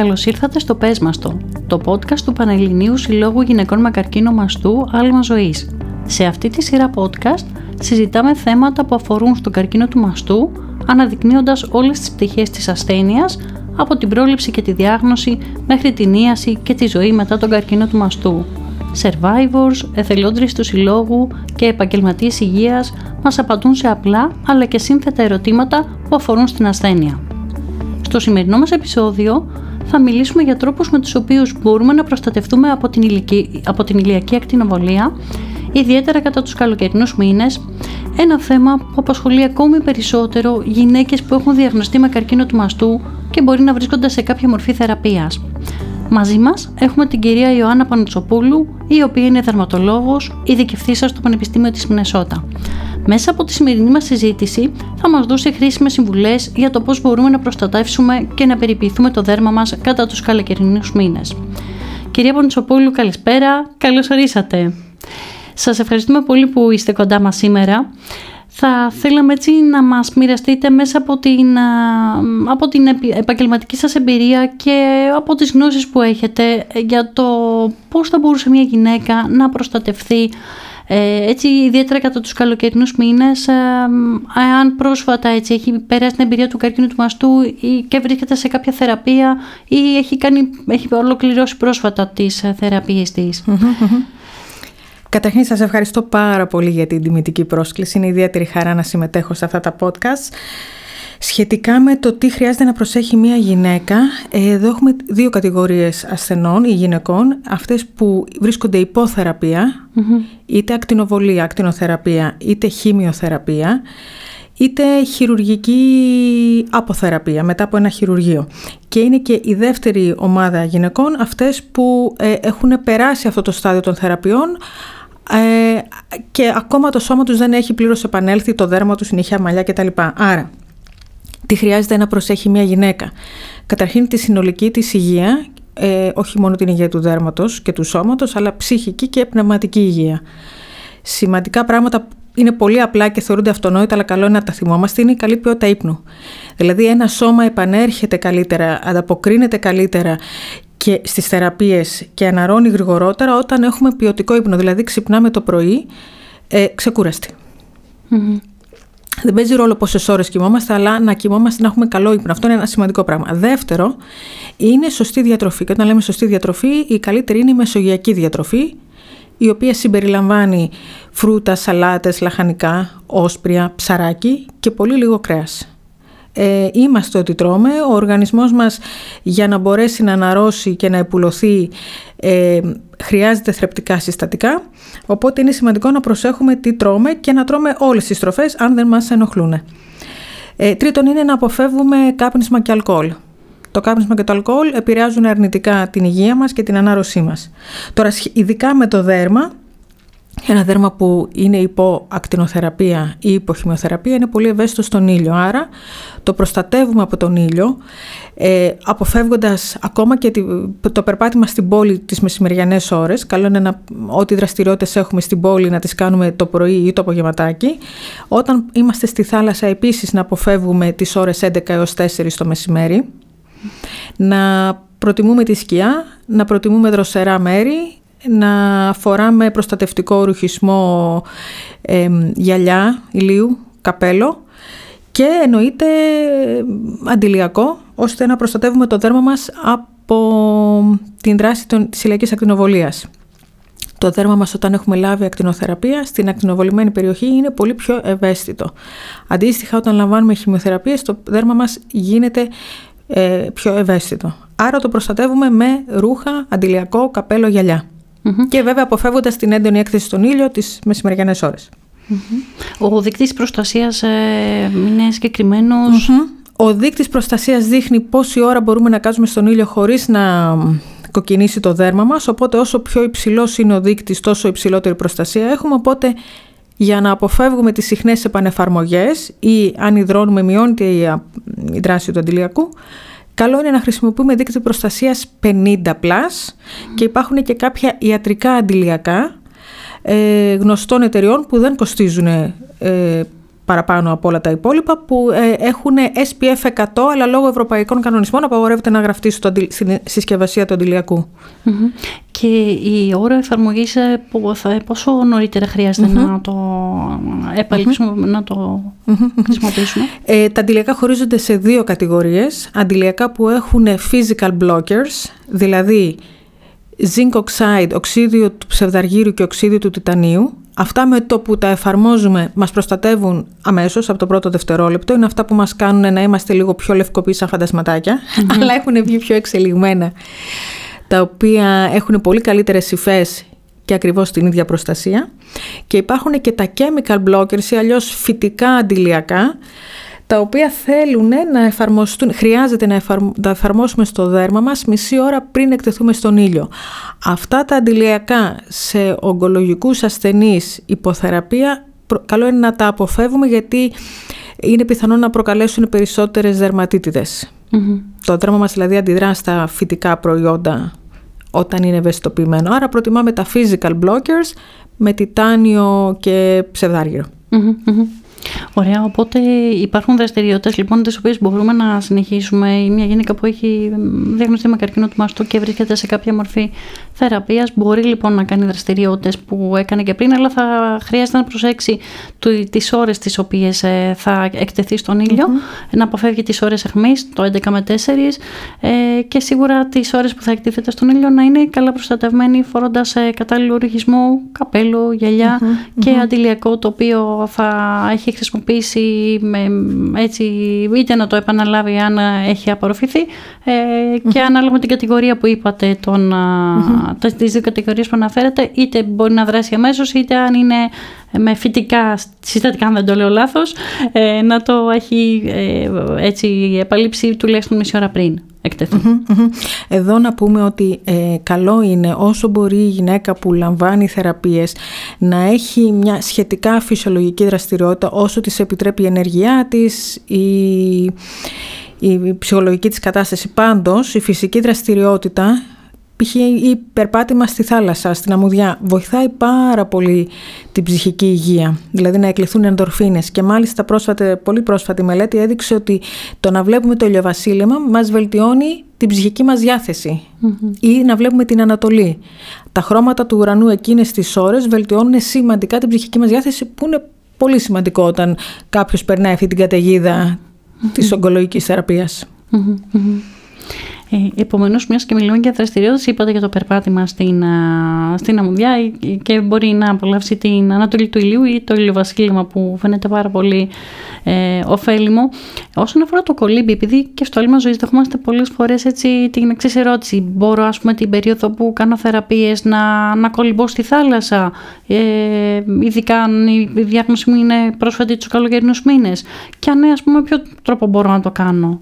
καλώς ήρθατε στο Πέσμαστο, το podcast του Πανελληνίου Συλλόγου Γυναικών με Καρκίνο Μαστού Άλμα Ζωής. Σε αυτή τη σειρά podcast συζητάμε θέματα που αφορούν στον καρκίνο του μαστού, αναδεικνύοντας όλες τις πτυχές της ασθένειας, από την πρόληψη και τη διάγνωση μέχρι την ίαση και τη ζωή μετά τον καρκίνο του μαστού. Survivors, εθελόντρες του συλλόγου και επαγγελματίες υγείας μας απαντούν σε απλά αλλά και σύνθετα ερωτήματα που αφορούν στην ασθένεια. Στο σημερινό μας επεισόδιο θα μιλήσουμε για τρόπους με τους οποίους μπορούμε να προστατευτούμε από την, ηλική, από την ηλιακή ακτινοβολία, ιδιαίτερα κατά τους καλοκαιρινούς μήνες, ένα θέμα που απασχολεί ακόμη περισσότερο γυναίκες που έχουν διαγνωστεί με καρκίνο του μαστού και μπορεί να βρίσκονται σε κάποια μορφή θεραπείας. Μαζί μας έχουμε την κυρία Ιωάννα Πανουτσοπούλου, η οποία είναι δερματολόγος, ειδικευθύσα στο Πανεπιστήμιο της Μινεσότα. Μέσα από τη σημερινή μας συζήτηση θα μας δώσει χρήσιμες συμβουλές για το πώς μπορούμε να προστατεύσουμε και να περιποιηθούμε το δέρμα μας κατά τους καλοκαιρινούς μήνες. Κυρία Πανουτσοπούλου, καλησπέρα. Καλώς ορίσατε. Σας ευχαριστούμε πολύ που είστε κοντά μας σήμερα θα θέλαμε έτσι να μας μοιραστείτε μέσα από την, από την επαγγελματική σας εμπειρία και από τις γνώσεις που έχετε για το πώς θα μπορούσε μια γυναίκα να προστατευθεί ε, έτσι ιδιαίτερα κατά τους καλοκαιρινούς μήνες αν πρόσφατα έτσι έχει περάσει την εμπειρία του καρκίνου του μαστού και βρίσκεται σε κάποια θεραπεία ή έχει, κάνει, έχει ολοκληρώσει πρόσφατα τις ε, θεραπείες της. Καταρχήν σας ευχαριστώ πάρα πολύ για την τιμητική πρόσκληση. Είναι ιδιαίτερη χαρά να συμμετέχω σε αυτά τα podcast. Σχετικά με το τι χρειάζεται να προσέχει μια γυναίκα, εδώ έχουμε δύο κατηγορίες ασθενών ή γυναικών. Αυτές που βρίσκονται υπό είτε ακτινοβολία, ακτινοθεραπεία, είτε χημειοθεραπεία, είτε χειρουργική αποθεραπεία μετά από ένα χειρουργείο. Και είναι και η δεύτερη ομάδα γυναικών αυτές που ε, έχουν περάσει αυτό το στάδιο των θεραπείων ε, και ακόμα το σώμα τους δεν έχει πλήρως επανέλθει, το δέρμα τους, η νυχιά μαλλιά κτλ. Άρα, τι χρειάζεται να προσέχει μια γυναίκα; Καταρχήν τη συνολική της υγεία, ε, όχι μόνο την υγεία του δέρματος και του σώματος, αλλά ψυχική και πνευματική υγεία. Σημαντικά πράγματα είναι πολύ απλά και θεωρούνται αυτονόητα, αλλά καλό είναι να τα θυμόμαστε, είναι η καλή ποιότητα ύπνου. Δηλαδή ένα σώμα επανέρχεται καλύτερα, ανταποκρίνεται καλύτερα και στις θεραπείες και αναρώνει γρηγορότερα όταν έχουμε ποιοτικό ύπνο, δηλαδή ξυπνάμε το πρωί ε, ξεκουραστοι Δεν παίζει ρόλο πόσες ώρες κοιμόμαστε, αλλά να κοιμόμαστε να έχουμε καλό ύπνο. Αυτό είναι ένα σημαντικό πράγμα. Δεύτερο, είναι σωστή διατροφή. Και όταν λέμε σωστή διατροφή, η καλύτερη είναι η μεσογειακή διατροφή, η οποία συμπεριλαμβάνει φρούτα, σαλάτες, λαχανικά, όσπρια, ψαράκι και πολύ λίγο κρέας ε, είμαστε ό,τι τρώμε. Ο οργανισμός μας για να μπορέσει να αναρρώσει και να επουλωθεί ε, χρειάζεται θρεπτικά συστατικά. Οπότε είναι σημαντικό να προσέχουμε τι τρώμε και να τρώμε όλες τις τροφές αν δεν μας ενοχλούν. Ε, τρίτον είναι να αποφεύγουμε κάπνισμα και αλκοόλ. Το κάπνισμα και το αλκοόλ επηρεάζουν αρνητικά την υγεία μας και την ανάρρωσή μας. Τώρα, ειδικά με το δέρμα, ένα δέρμα που είναι υπό ακτινοθεραπεία ή υπό χημειοθεραπεία είναι πολύ ευαίσθητο στον ήλιο. Άρα το προστατεύουμε από τον ήλιο, ε, αποφεύγοντας ακόμα και το περπάτημα στην πόλη τις μεσημεριανές ώρες. Καλό είναι να, ό,τι δραστηριότητες έχουμε στην πόλη να τις κάνουμε το πρωί ή το απογευματάκι. Όταν είμαστε στη θάλασσα επίσης να αποφεύγουμε τις ώρες 11 έως 4 το μεσημέρι. Να προτιμούμε τη σκιά, να προτιμούμε δροσερά μέρη, να φοράμε προστατευτικό ρουχισμό ε, γυαλιά, ηλίου, καπέλο και εννοείται αντιλιακό ώστε να προστατεύουμε το δέρμα μας από την δράση των, της ηλιακής ακτινοβολίας. Το δέρμα μας όταν έχουμε λάβει ακτινοθεραπεία στην ακτινοβολημένη περιοχή είναι πολύ πιο ευαίσθητο. Αντίστοιχα όταν λαμβάνουμε χημειοθεραπεία το δέρμα μας γίνεται ε, πιο ευαίσθητο. Άρα το προστατεύουμε με ρούχα, αντιλιακό, καπέλο, γυαλιά. Και βέβαια αποφεύγοντας την έντονη έκθεση στον ήλιο τις μεσημεριανές ώρες. Ο δείκτης προστασίας ε, είναι συγκεκριμένος... Ο δείκτης προστασίας δείχνει πόση ώρα μπορούμε να κάτσουμε στον ήλιο χωρίς να κοκκινήσει το δέρμα μας, οπότε όσο πιο υψηλός είναι ο δείκτης τόσο υψηλότερη προστασία έχουμε, οπότε για να αποφεύγουμε τις συχνές επανεφαρμογές ή αν υδρώνουμε μειώνεται η δράση του αντιλιακού, καλό είναι να χρησιμοποιούμε δίκτυο προστασίας 50+, και υπάρχουν και κάποια ιατρικά αντιλιακά ε, γνωστών εταιριών που δεν κοστίζουν ε, παραπάνω από όλα τα υπόλοιπα που ε, έχουν SPF 100 αλλά λόγω ευρωπαϊκών κανονισμών απαγορεύεται να γραφτεί στο, στην συσκευασία του αντιλιακου Και η ώρα εφαρμογής ε, πόσο νωρίτερα να το επαληψουμε να το χρησιμοποιήσουμε; Ε, τα αντιλιακά χωρίζονται σε δύο κατηγορίες. Αντιλιακά που έχουν physical blockers, δηλαδή zinc oxide, οξύδιο του ψευδαργύρου και οξύδιο του τιτανίου. Αυτά με το που τα εφαρμόζουμε μας προστατεύουν αμέσως από το πρώτο δευτερόλεπτο. Είναι αυτά που μας κάνουν να είμαστε λίγο πιο λευκοποί σαν φαντασματάκια, αλλά έχουν βγει πιο εξελιγμένα, τα οποία έχουν πολύ καλύτερες υφές και ακριβώς την ίδια προστασία. Και υπάρχουν και τα chemical blockers ή αλλιώς φυτικά αντιλιακά, τα οποία θέλουν να εφαρμοστούν, χρειάζεται να τα εφαρμόσουμε στο δέρμα μας μισή ώρα πριν εκτεθούμε στον ήλιο. Αυτά τα αντιλιακά σε ογκολογικούς ασθενείς υποθεραπεία καλό είναι να τα αποφεύγουμε γιατί είναι πιθανό να προκαλέσουν περισσότερες Το δέρμα μας δηλαδή αντιδρά στα φυτικά προϊόντα όταν είναι ευαισθητοποιημένο. Άρα προτιμάμε τα physical blockers με τιτάνιο και ψευδάργυρο. Ωραία, οπότε υπάρχουν δραστηριότητες λοιπόν τις οποίες μπορούμε να συνεχίσουμε. Η μια γυναίκα που έχει διαγνωστεί με καρκίνο του μαστού και βρίσκεται σε κάποια μορφή θεραπείας. Μπορεί λοιπόν να κάνει δραστηριότητες που έκανε και πριν, αλλά θα χρειάζεται να προσέξει τις ώρες τις οποίες ε, θα εκτεθεί στον ήλιο, να αποφεύγει τις ώρες αιχμή, το 11 με 4, ε, και σίγουρα τις ώρες που θα εκτίθεται στον ήλιο να είναι καλά προστατευμένη, φορώντας ε, κατάλληλο οριγισμό, καπέλο, και αντιλιακό το οποίο θα έχει έχει χρησιμοποιήσει με, έτσι, είτε να το επαναλάβει αν έχει απορροφηθεί. Ε, και ανάλογα με την κατηγορία που είπατε, τον, mm-hmm. τις δύο κατηγορίες που αναφέρετε, είτε μπορεί να δράσει αμέσως, είτε αν είναι με φυτικά συστατικά, αν δεν το λέω λάθος, ε, να το έχει ε, έτσι επαλείψει τουλάχιστον μισή ώρα πριν εδω να πούμε ότι ε, καλό είναι όσο μπορεί η γυναίκα που λαμβάνει θεραπείες να έχει μια σχετικά φυσιολογική δραστηριότητα όσο της επιτρέπει η ενεργειά της, η, η ψυχολογική της κατάσταση. Πάντως η φυσική δραστηριότητα π.χ. η περπάτημα στη θάλασσα, στην αμμουδιά, βοηθάει πάρα πολύ την ψυχική υγεία, δηλαδή να εκλειθούν ενδορφίνες και μάλιστα πρόσφατη, πολύ πρόσφατη μελέτη έδειξε ότι το να βλέπουμε το ηλιοβασίλεμα μας βελτιώνει την ψυχική μας διαθεση ή να βλέπουμε την Ανατολή. Τα χρώματα του ουρανού εκείνες τις ώρες βελτιώνουν σημαντικά την ψυχική μας διάθεση που είναι πολύ σημαντικό όταν κάποιος περνάει αυτή την καταιγίδα mm-hmm. της ογκολογικής θεραπείας. Ε, Επομένως, μιας και μιλούμε για δραστηριότητες, είπατε για το περπάτημα στην, στην αμμουδιά και μπορεί να απολαύσει την Ανατολή του ηλίου ή το ηλιοβασίλεμα που φαίνεται πάρα πολύ ε, ωφέλιμο. Όσον αφορά το κολύμπι, επειδή και στο έλλειμμα ζωής δεχόμαστε πολλές φορές την εξής ερώτηση. Μπορώ, ας πούμε, την περίοδο που κάνω θεραπείες να, να κολυμπώ στη θάλασσα, ε, ειδικά αν η διάγνωση μου είναι πρόσφατη τους καλοκαιρινούς μήνες. Και αν ναι, ας πούμε, ποιο τρόπο μπορώ να το κάνω;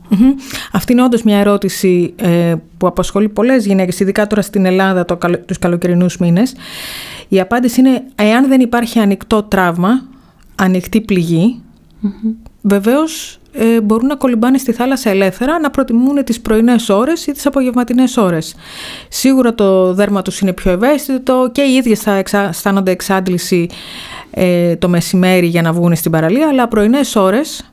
Αυτή είναι όντως μια ερώτηση ε, που απασχολεί πολλές γυναίκες, ειδικά τώρα στην Ελλάδα το, τους καλοκαιρινούς μήνες. Η απάντηση είναι, εάν δεν υπάρχει ανοιχτό τραύμα, ανοιχτή πληγή, βεβαίως ε, μπορούν να κολυμπάνε στη θάλασσα ελεύθερα, να προτιμούν τις πρωινές ώρες ή τις απογευματινές ώρες. Σίγουρα το δέρμα τους είναι πιο ευαίσθητο και οι ίδιες θα αισθάνονται εξάντληση ε, το μεσημέρι για να βγουν στην παραλία, αλλά πρωινές ώρες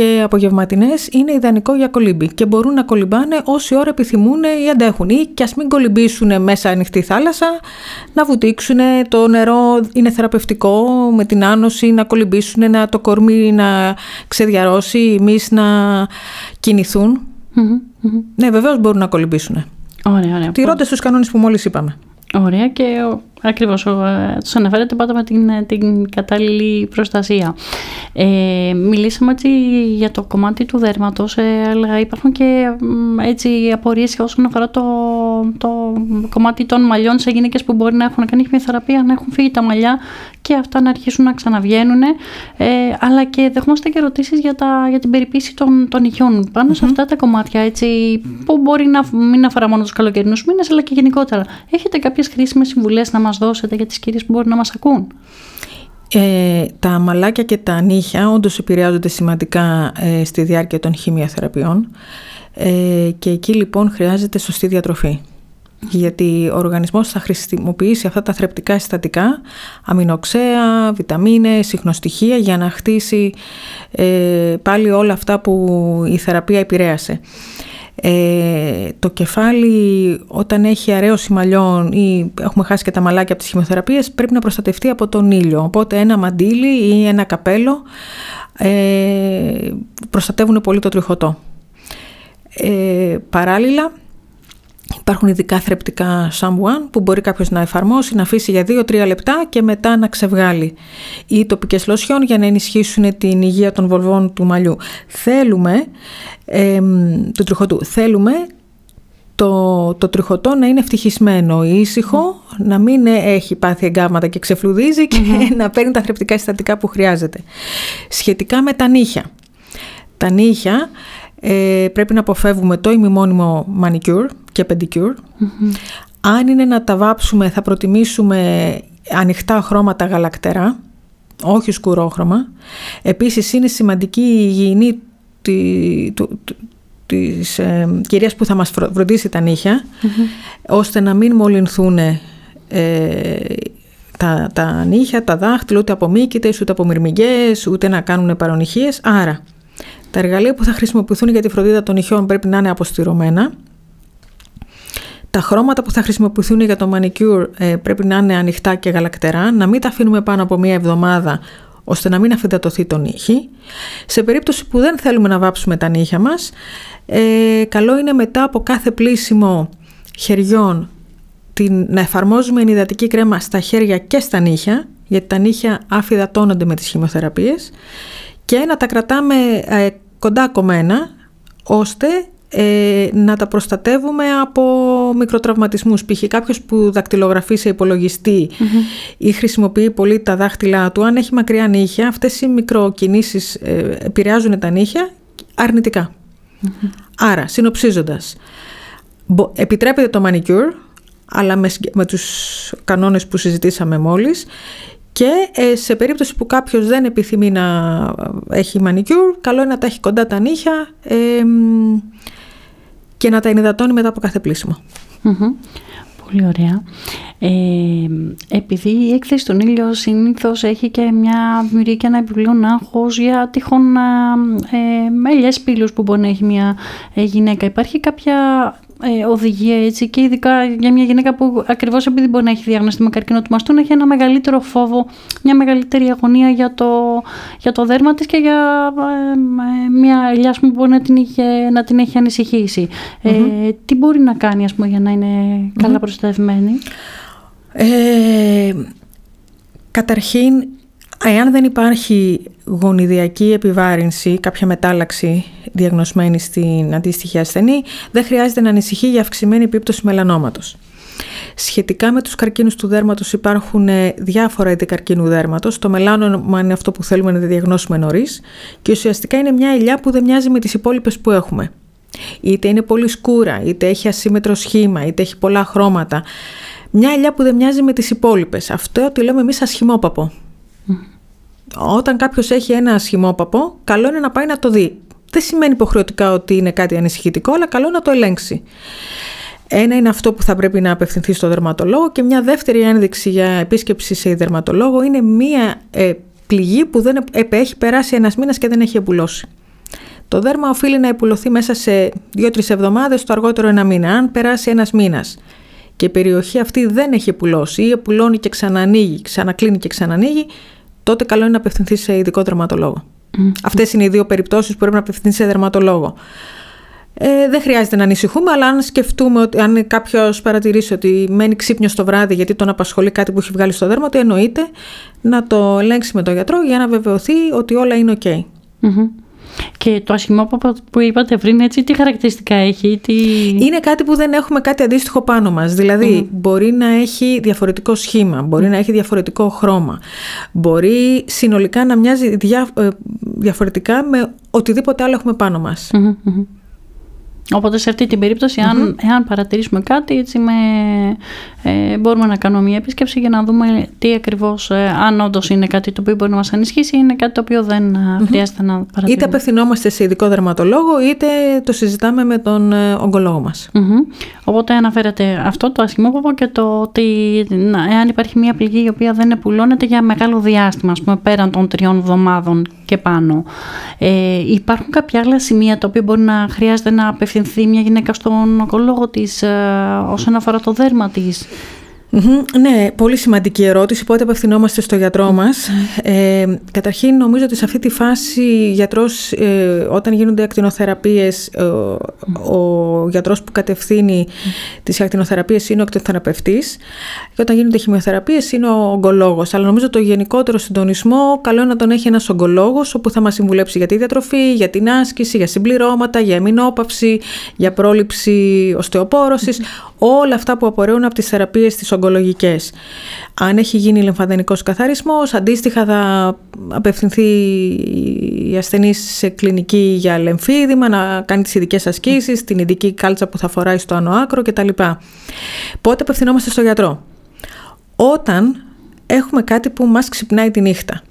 και απογευματινές είναι ιδανικό για κολύμπι και μπορούν να κολυμπάνε όση ώρα επιθυμούν ή αντέχουν. Ή και ας μην κολυμπήσουν μέσα ανοιχτή θάλασσα, να βουτήξουν. Το νερό είναι θεραπευτικό με την άνοση, να κολυμπήσουν, να το κορμί να ξεδιαρρώσει, εμεί να κινηθούν. Ναι, βεβαίως μπορούν να κολυμπήσουν. Ωραία, ωραία. Τηρώντας τους κανόνες που μόλις είπαμε. Ωραία και Ακριβώ. Ε, τους αναφέρετε πάντα με την, ε, την κατάλληλη προστασία. Ε, μιλήσαμε έτσι για το κομμάτι του δέρματος, ε, αλλά υπάρχουν και έτσι απορίες όσον αφορά το, το κομμάτι των μαλλιών σε γυναίκες που μπορεί να έχουν κάνει μια θεραπεία, να έχουν φύγει τα μαλλιά και αυτά να αρχίσουν να ξαναβγαίνουν. Ε, αλλά και δεχόμαστε και ερωτήσεις για, για την περιποίηση των, των ηχιών. Πάνω σε αυτά τα κομμάτια, έτσι, που μπορεί να μην αφορά μόνο τους καλοκαιρινούς μήνες, αλλά και γενικότερα. Έχετε κάποιες χρήσιμες συμβουλές να μας δώσετε για τις κυρίες που μπορεί να μας ακούν. Ε, τα μαλάκια και τα νύχια όντως επηρεάζονται σημαντικά ε, στη διάρκεια των χημειοθεραπείων ε, και εκεί λοιπόν χρειάζεται σωστή διατροφή. γιατί ο οργανισμός θα χρησιμοποιήσει αυτά τα θρεπτικά συστατικά, αμινοξέα, βιταμίνες, συχνοστοιχεία για να χτίσει ε, πάλι όλα αυτά που η θεραπεία επηρέασε. Ε, το κεφάλι όταν έχει αραίωση μαλλιών ή έχουμε χάσει και τα μαλάκια από τις χημειοθεραπείες πρέπει να προστατευτεί από τον ήλιο. Οπότε ένα μαντίλι ή ένα καπέλο ε, προστατεύουν πολύ το τριχωτό. Ε, παράλληλα Υπάρχουν ειδικά θρεπτικά σαμπουάν που μπορεί κάποιος να εφαρμόσει, να αφήσει για 2-3 λεπτά και μετά να ξεβγάλει. Ή τοπικές λοσιόν για να ενισχύσουν την υγεία των βολβών του μαλλιού. Θέλουμε, ε, του τριχωτού, θέλουμε το, το τριχωτό να είναι ευτυχισμένο, ήσυχο, να μην έχει πάθει εγκάβματα και ξεφλουδίζει και να παίρνει τα θρεπτικά συστατικά που χρειάζεται. Σχετικά με τα νύχια. Τα νύχια ε, πρέπει να αποφεύγουμε το ημιμόνιμο manicure και pedicure. Αν είναι να τα βάψουμε θα προτιμήσουμε ανοιχτά χρώματα γαλακτερά, όχι σκουρόχρωμα. Επίσης είναι σημαντική η υγιεινή τη, του, της ε, κυρίας που θα μας φροντίσει τα νυχια ώστε να μην μολυνθούν ε, τα, τα νύχια, τα δάχτυλα, ούτε από μύκητες, ούτε από μυρμηγκές, ούτε να κάνουν παρονυχίες. Άρα, τα εργαλεία που θα χρησιμοποιηθούν για τη φροντίδα των νυχιών πρέπει να είναι αποστηρωμένα. Τα χρώματα που θα χρησιμοποιηθούν για το manicure ε, πρέπει να είναι ανοιχτά και γαλακτερά, να μην τα αφήνουμε πάνω από μία εβδομάδα ώστε να μην αφεντατωθεί το νύχι. Σε περίπτωση που δεν θέλουμε να βάψουμε τα νύχια μας, ε, καλό είναι μετά από κάθε πλήσιμο χεριών την, να εφαρμόζουμε ενυδατική κρέμα στα χέρια και στα νύχια, γιατί τα νύχια αφυδατώνονται με τις χημειοθεραπείες και να τα κρατάμε ε, κοντά κομμένα, ώστε ε, να τα προστατεύουμε από μικροτραυματισμούς. Π.χ. κάποιος που δακτυλογραφεί σε υπολογιστη ή χρησιμοποιεί πολύ τα δάχτυλά του, αν έχει μακριά νύχια, αυτές οι μικροκινήσεις ε, επηρεάζουν τα νύχια Άρα, συνοψίζοντας, επιτρέπεται το manicure, αλλά με, με τους κανόνες που συζητήσαμε μόλις και ε, σε περίπτωση που κάποιος δεν επιθυμεί να έχει manicure, καλό είναι να τα έχει κοντά τα νύχια και να τα ενυδατώνει μετά από κάθε Πολύ ωραία. Ε, επειδή η έκθεση στον ήλιο συνήθως έχει και μια μυρή και ένα επιπλέον άγχος για τυχόν ε, ε πύλους που μπορεί να έχει μια ε, γυναίκα. Υπάρχει κάποια ε, οδηγία έτσι και ειδικά για μια γυναίκα που ακριβώς επειδή μπορεί να έχει διάγνωση με καρκίνο του μαστού να έχει ένα μεγαλύτερο φόβο, μια μεγαλύτερη αγωνία για το, για το δέρμα της και για ε, μια ελιά που μπορεί να την, είχε, να την έχει Ε, τι μπορεί να κάνει ας πούμε, για να είναι καλά προστατευμένη; Ε, καταρχήν Εάν δεν υπάρχει γονιδιακή επιβάρυνση, κάποια μετάλλαξη διαγνωσμένη στην αντίστοιχη ασθενή, δεν χρειάζεται να ανησυχεί για αυξημένη επίπτωση μελανόματος. Σχετικά με τους καρκίνους του δέρματος υπάρχουν ε, διάφορα είδη καρκίνου δέρματος. Το μελάνωμα είναι αυτό που θέλουμε να διαγνώσουμε νωρίς και ουσιαστικά είναι μια ελιά που δεν μοιάζει με τις υπόλοιπες που έχουμε. Είτε είναι πολύ σκούρα, είτε έχει ασύμετρο σχήμα, είτε έχει πολλά χρώματα. Μια ελιά που δεν μοιάζει με τις υπόλοιπες. Αυτό το λέμε εμείς ασχημόπαπο. Όταν κάποιος έχει ένα σχημόπαπο, καλό είναι να πάει να το δει. Δεν σημαίνει υποχρεωτικά ότι είναι κάτι ανησυχητικό, αλλά καλό να το ελέγξει. Ένα είναι αυτό που θα πρέπει να απευθυνθεί στο δερματολόγο και μια δεύτερη ένδειξη για επίσκεψη σε δερματολόγο είναι μια ε, πληγή που δεν έχει περάσει ένας μήνας και δεν έχει επουλώσει. Το δέρμα οφείλει να επουλωθεί μέσα σε 2-3 εβδομάδες, το αργότερο ένα μήνα. Αν περάσει ένας μήνας και η περιοχή αυτή δεν έχει επουλώσει ή επουλώνει και ξανανοίγει, ξανακλίνει και ξανανοίγει, τότε καλό είναι να απευθυνθεί σε ειδικό δερματολόγο. Mm. Αυτές είναι οι δύο περιπτώσεις που πρέπει να απευθυνθεί σε δερματολόγο. Ε, δεν χρειάζεται να ανησυχούμε, αλλά αν σκεφτούμε ότι αν κάποιος παρατηρήσει ότι μένει ξύπνιο το βράδυ γιατί τον απασχολεί κάτι που έχει βγάλει στο δέρμα του, εννοείται να το ελέγξει με τον γιατρό για να βεβαιωθεί ότι όλα είναι OK. Και το ασχημόπαπο που είπατε πριν, έτσι, τι χαρακτηριστικά έχει, τι... Είναι κάτι που δεν έχουμε κάτι αντίστοιχο πάνω μας. δηλαδη μπορεί να έχει διαφορετικό σχήμα, μπορεί να έχει διαφορετικό χρώμα. Μπορεί συνολικά να μοιάζει δια, ε, διαφορετικά με οτιδήποτε άλλο έχουμε πάνω μας. Οπότε σε αυτή την περιπτωση αν, εάν παρατηρήσουμε κάτι, έτσι με, ε, μπορούμε να κάνουμε μια επίσκεψη για να δούμε τι ακριβώς, ε, αν όντως είναι κάτι το οποίο μπορεί να μας ανισχύσει ή είναι κάτι το οποίο δεν mm χρειάζεται να παρατηρήσουμε. Είτε απευθυνόμαστε σε ειδικό δερματολόγο, είτε το συζητάμε με τον ε, ογκολόγο μας. Οπότε αναφέρεται αυτό το ασχημόποπο και το ότι εάν υπάρχει μια πληγή η οποία δεν επουλώνεται για μεγάλο διάστημα, ας πούμε πέραν των τριών εβδομάδων και πάνω. Ε, υπάρχουν κάποια άλλα σημεία τα οποία μπορεί να χρειάζεται να απευθυνθεί μια γυναίκα στον ογκολόγο της ε, όσον αφορά το δέρμα της; Ναι, πολύ σημαντική ερώτηση. Πότε απευθυνόμαστε στο γιατρό μας; Ε, καταρχήν νομίζω ότι σε αυτή τη φάση γιατρός, ε, όταν γίνονται ακτινοθεραπείες, ο, ο γιατρός που κατευθύνει τις ακτινοθεραπείες είναι ο ακτινοθεραπευτής και όταν γίνονται χημειοθεραπείες είναι ο ογκολόγος. Αλλά νομίζω το γενικότερο συντονισμό καλό είναι να τον έχει ένας ογκολόγος όπου θα μας συμβουλέψει για τη διατροφή, για την άσκηση, για συμπληρώματα, για εμεινόπαυση, για πρόληψη οστεοπόρωσης, όλα αυτά που απορρέουν από τις θεραπείες της ογκολογικές. Αν έχει γίνει λεμφαδενικός καθαρισμός, αντίστοιχα θα απευθυνθεί η ασθενή σε κλινική για λεμφίδημα, να κάνει τις ειδικές ασκήσεις, την ειδική κάλτσα που θα φοράει στο άνω άκρο κτλ. Πότε απευθυνόμαστε στο γιατρό; Όταν έχουμε κάτι που μας ξυπνάει τη νύχτα.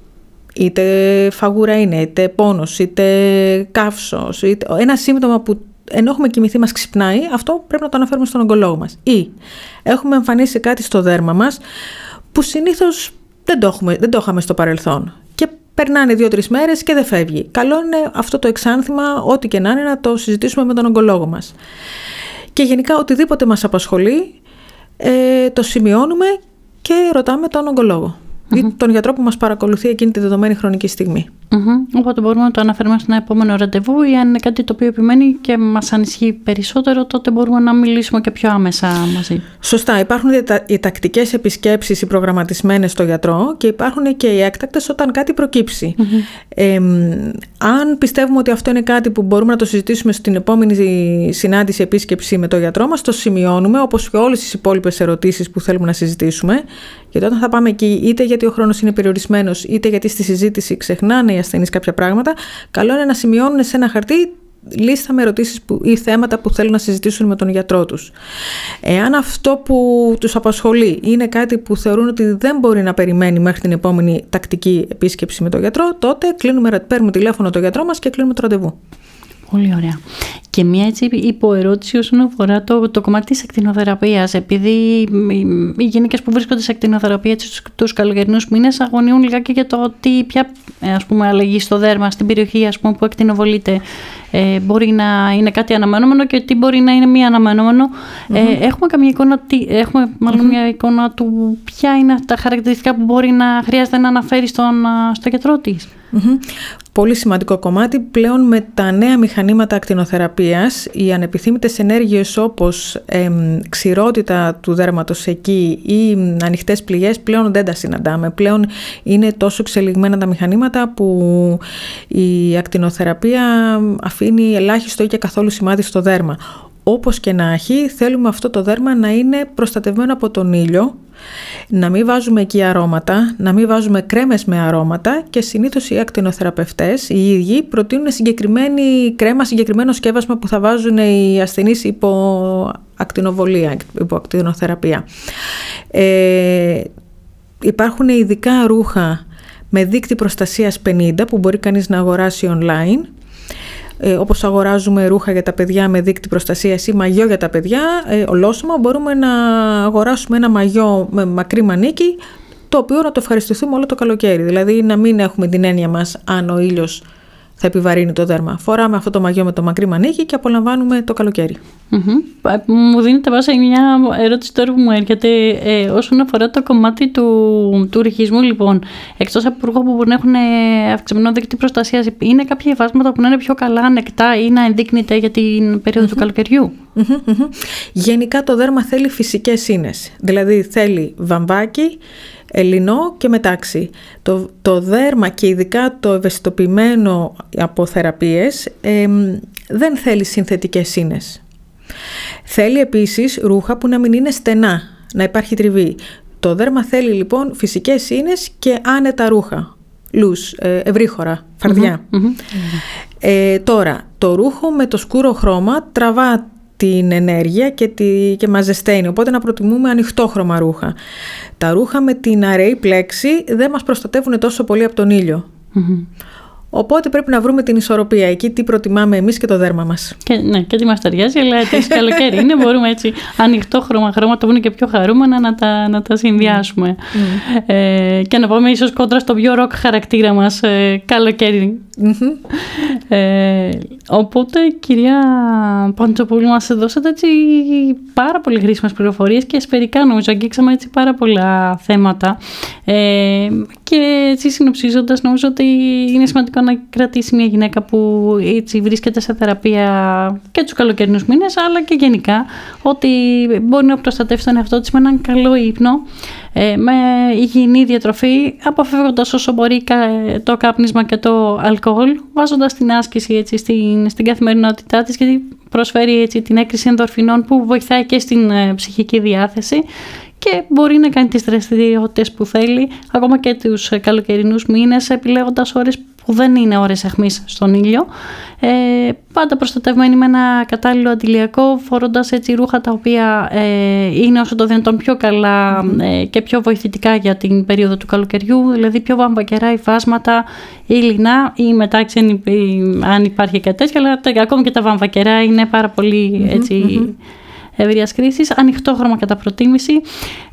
Είτε φαγούρα είναι, είτε πόνος, είτε καύσος, είτε ένα σύμπτωμα που ενώ έχουμε κοιμηθεί μας ξυπνάει, αυτό πρέπει να το αναφέρουμε στον ογκολόγο μας. Ή έχουμε εμφανίσει κάτι στο δέρμα μας που συνήθως δεν το, έχουμε, δεν το είχαμε στο παρελθόν και περνάνε δύο-τρεις μέρες και δεν φεύγει. Καλό είναι αυτό το εξάνθημα, ό,τι και να είναι, να το συζητήσουμε με τον ογκολόγο μας. Και γενικά, οτιδήποτε μας απασχολεί, ε, το σημειώνουμε και ρωτάμε τον ογκολόγο ή τον γιατρό που μας παρακολουθεί εκείνη τη δεδομένη χρονική στιγμή. Mm-hmm. Οπότε μπορούμε να το αναφέρουμε στο επόμενο ραντεβού ή αν είναι κάτι το οποίο επιμένει και μας ανισχύει περισσότερο, τότε μπορούμε να μιλήσουμε και πιο άμεσα μαζί. Σωστά. Υπάρχουν οι τακτικές επισκέψεις οι προγραμματισμένες στο γιατρό και υπάρχουν και οι έκτακτες όταν κάτι προκύψει. αν πιστεύουμε ότι αυτό είναι κάτι που μπορούμε να το συζητήσουμε στην επόμενη συνάντηση επίσκεψη με τον γιατρό μας, το σημειώνουμε όπως και όλες τις υπόλοιπες ερωτήσεις που θέλουμε να συζητήσουμε γιατί όταν θα πάμε εκεί, είτε γιατί ο χρόνος είναι περιορισμένος, είτε γιατί στη συζήτηση ξεχνάνε οι ασθενείς κάποια πράγματα, καλό είναι να σημειώνουν σε ένα χαρτί λίστα με ερωτήσεις ή θέματα που θέλουν να συζητήσουν με τον γιατρό τους. Εάν αυτό που τους απασχολεί είναι κάτι που θεωρούν ότι δεν μπορεί να περιμένει μέχρι την επόμενη τακτική επίσκεψη με τον γιατρό, τότε κλείνουμε, παίρνουμε τηλέφωνο τον γιατρό μας και κλείνουμε το ραντεβού. Πολύ ωραία. Και μια έτσι υποερώτηση όσον αφορά το, το κομμάτι της ακτινοθεραπείας. Επειδή οι γυναίκες που βρίσκονται σε ακτινοθεραπεία τους, τους καλοκαιρινούς μήνες αγωνιούν λιγάκι για το ότι ποια ας πούμε, αλλαγή στο δέρμα στην περιοχή ας πούμε, που ακτινοβολείται ε, μπορεί να είναι κάτι αναμενόμενο και τι μπορεί να είναι μη αναμενομενο Ε, έχουμε καμία εικόνα, τι, έχουμε μάλλον μια εικόνα του ποια είναι τα χαρακτηριστικά που μπορεί να χρειάζεται να αναφέρει στον, στο γιατρό της. Πολύ σημαντικό κομμάτι. Πλέον με τα νέα μηχανήματα ακτινοθεραπείας, οι ανεπιθύμητες ενέργειες όπως ε, ξηρότητα του δέρματος εκεί ή ανοιχτές πληγές πλέον δεν τα συναντάμε. Πλέον είναι τόσο εξελιγμένα τα μηχανήματα που η ακτινοθεραπεία αφήνει ελάχιστο ή και καθόλου σημάδι στο δέρμα. Όπως και να έχει, θέλουμε αυτό το δέρμα να είναι προστατευμένο από τον ήλιο, να μην βάζουμε εκεί αρώματα, να μην βάζουμε κρέμες με αρώματα και συνήθως οι ακτινοθεραπευτές, οι ίδιοι, προτείνουν συγκεκριμένη κρέμα, συγκεκριμένο σκεύασμα που θα βάζουν οι ασθενείς υπό ακτινοβολία, υπό ακτινοθεραπεία. Ε, υπάρχουν ειδικά ρούχα με δίκτυ προστασίας 50 που μπορεί κανείς να αγοράσει online ε, όπως αγοράζουμε ρούχα για τα παιδιά με δίκτυ προστασίας ή μαγιό για τα παιδιά, ε, ολόσωμα μπορούμε να αγοράσουμε ένα μαγιό με μακρύ μανίκι, το οποίο να το ευχαριστηθούμε όλο το καλοκαίρι. Δηλαδή να μην έχουμε την έννοια μας αν ο ήλιος θα επιβαρύνει το δέρμα. Φοράμε αυτό το μαγιό με το μακρύ μανίκι και απολαμβάνουμε το καλοκαιρι Μου δίνετε βάση μια ερώτηση τώρα που μου έρχεται ε, όσον αφορά το κομμάτι του, του ρηχισμού. Λοιπόν, εκτός από ρούχα που μπορεί να έχουν αυξημένο δίκτυο προστασίας, είναι κάποια υφάσματα που να είναι πιο καλά ανεκτά ή να ενδείκνυται για την περιοδο του καλοκαιριου Γενικά το δέρμα θέλει φυσικές ίνες. Δηλαδή θέλει βαμβάκι, ελληνό και μετάξι. Το, το δέρμα και ειδικά το ευαισθητοποιημένο από θεραπείες δεν θέλει συνθετικές σύνες. Θέλει επίσης ρούχα που να μην είναι στενά, να υπάρχει τριβή. Το δέρμα θέλει λοιπόν φυσικές σύνες και άνετα ρούχα. λούς, ε, ευρύχωρα, Ε, τώρα, το ρούχο με το σκούρο χρώμα τραβά την ενέργεια και, τη, και μας ζεσταίνει, οπότε να προτιμούμε ανοιχτόχρωμα ρούχα. Τα ρούχα με την αραιή πλέξη δεν μας προστατεύουν τόσο πολύ από τον ήλιο. Οπότε πρέπει να βρούμε την ισορροπία εκεί, τι προτιμάμε εμείς και το δέρμα μας. Και, ναι, και τι μας ταιριάζει, αλλά έτσι καλοκαίρι είναι. Μπορούμε έτσι ανοιχτό χρώμα, χρώματα που είναι και πιο χαρούμενα να τα, να τα συνδυάσουμε. Mm. Ε, και να πούμε ίσως κόντρα στο πιο ροκ χαρακτήρα μας ε, καλοκαίρι. Mm-hmm. Ε, οπότε, κυρία Παντσοπούλου, μας δώσατε έτσι πάρα πολύ χρήσιμες πληροφορίες και σφαιρικά νομίζω αγγίξαμε έτσι πάρα πολλά θέματα. Ε, και έτσι συνοψίζοντας, νομίζω ότι είναι σημαντικό να κρατήσει μια γυναίκα που έτσι βρίσκεται σε θεραπεία και τους καλοκαιρινούς μήνες αλλά και γενικά ότι μπορεί να προστατεύσει τον εαυτό της με έναν καλό ύπνο ε, με υγιεινή διατροφή αποφεύγοντας όσο μπορεί το κάπνισμα και το αλκοόλ βάζοντας την άσκηση έτσι, στην, στην καθημερινότητά της γιατί προσφέρει έτσι, την έκρηση ενδορφινών που βοηθάει και στην ε, ψυχική διάθεση και μπορεί να κάνει τις δραστηριότητες που θέλει ακόμα και τους καλοκαιρινούς μήνες επιλέγοντας ώρες που δεν είναι ώρες αχμής στον ήλιο. Ε, πάντα προστατευμένοι με ένα κατάλληλο αντιλιακό, φορώντας έτσι ρούχα τα οποία ε, είναι όσο το δυνατόν πιο καλά ε, και πιο βοηθητικά για την περίοδο του καλοκαιριού, δηλαδή πιο βαμβακερά υφάσματα ή λινά ή μετάξυ αν υπάρχει κάτι τέτοιο, αλλά ακόμη και τα βαμβακερά είναι πάρα πολύ ευρείας κρίσης, ανοιχτό χρώμα κατά προτίμηση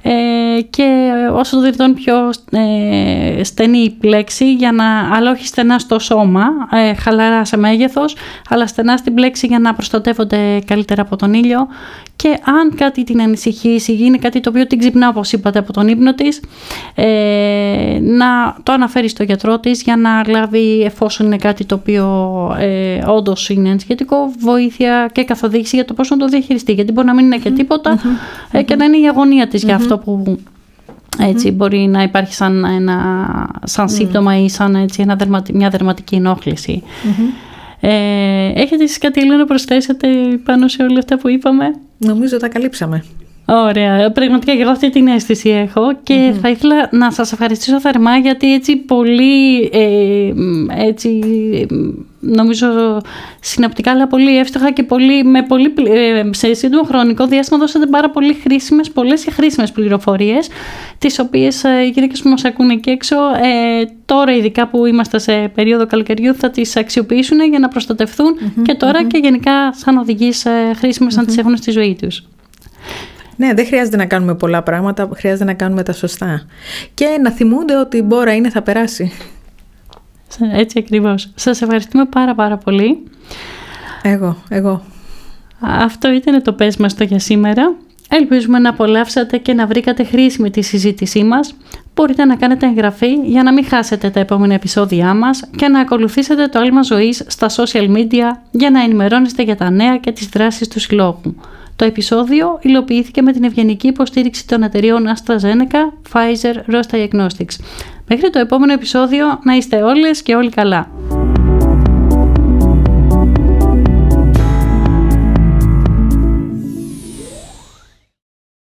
ε, και όσο το δυνατόν πιο ε, στενή η πλέξη, για να, αλλά όχι στενά στο σώμα, ε, χαλαρά σε μέγεθος, αλλά στενά στην πλέξη για να προστατεύονται καλύτερα από τον ήλιο. Και αν κάτι την ανησυχήσει, γίνει κάτι το οποίο την ξυπνά όπως είπατε από τον ύπνο της, ε, να το αναφέρει στο γιατρό της για να λάβει εφόσον είναι κάτι το οποίο ε, όντως είναι ενσχετικό βοήθεια και καθοδήγηση για το πώς να το διαχειριστεί. Γιατί μπορεί να μην είναι και τίποτα ε, και να είναι η αγωνία της για αυτό που έτσι, μπορεί να υπάρχει σαν, ένα, σαν σύμπτωμα ή σαν έτσι, ένα μια δερματική ενόχληση. Ε, έχετε εσείς κάτι άλλο να προσθέσετε πάνω σε όλα αυτά που είπαμε; Νομίζω τα καλύψαμε. Ωραία. Πραγματικά και εγώ αυτή την αίσθηση έχω και θα ήθελα να σας ευχαριστήσω θερμά γιατί έτσι πολύ ε, έτσι, νομίζω συναπτικά αλλά πολύ εύστοχα και πολύ, με πολύ, ε, σε σύντομο χρονικό διάστημα δώσατε πάρα πολύ χρήσιμες, πολλές και χρήσιμες πληροφορίες τις οποίες ε, οι γυναίκες που μας ακούνε εκεί έξω ε, τώρα ειδικά που είμαστε σε περίοδο καλοκαιριού θα τις αξιοποιήσουν για να προστατευθούν και τωρα και γενικά σαν οδηγείς ε, χρήσιμες να τις έχουν στη ζωή τους. Ναι, δεν χρειάζεται να κάνουμε πολλά πράγματα, χρειάζεται να κάνουμε τα σωστά. Και να θυμούνται ότι η μπόρα είναι θα περάσει. Έτσι ακριβώς. Σας ευχαριστούμε πάρα πάρα πολύ. Εγώ, εγώ. Αυτό ήταν το πες μας το για σήμερα. Ελπίζουμε να απολαύσατε και να βρήκατε χρήσιμη τη συζήτησή μας. Μπορείτε να κάνετε εγγραφή για να μην χάσετε τα επόμενα επεισόδια μας και να ακολουθήσετε το άλμα ζωής στα social media για να ενημερώνεστε για τα νέα και τις δράσεις του συλλόγου. Το επεισόδιο υλοποιήθηκε με την ευγενική υποστήριξη των εταιριών AstraZeneca, Pfizer, Ross Diagnostics. Μέχρι το επόμενο επεισόδιο να είστε όλες και όλοι καλά.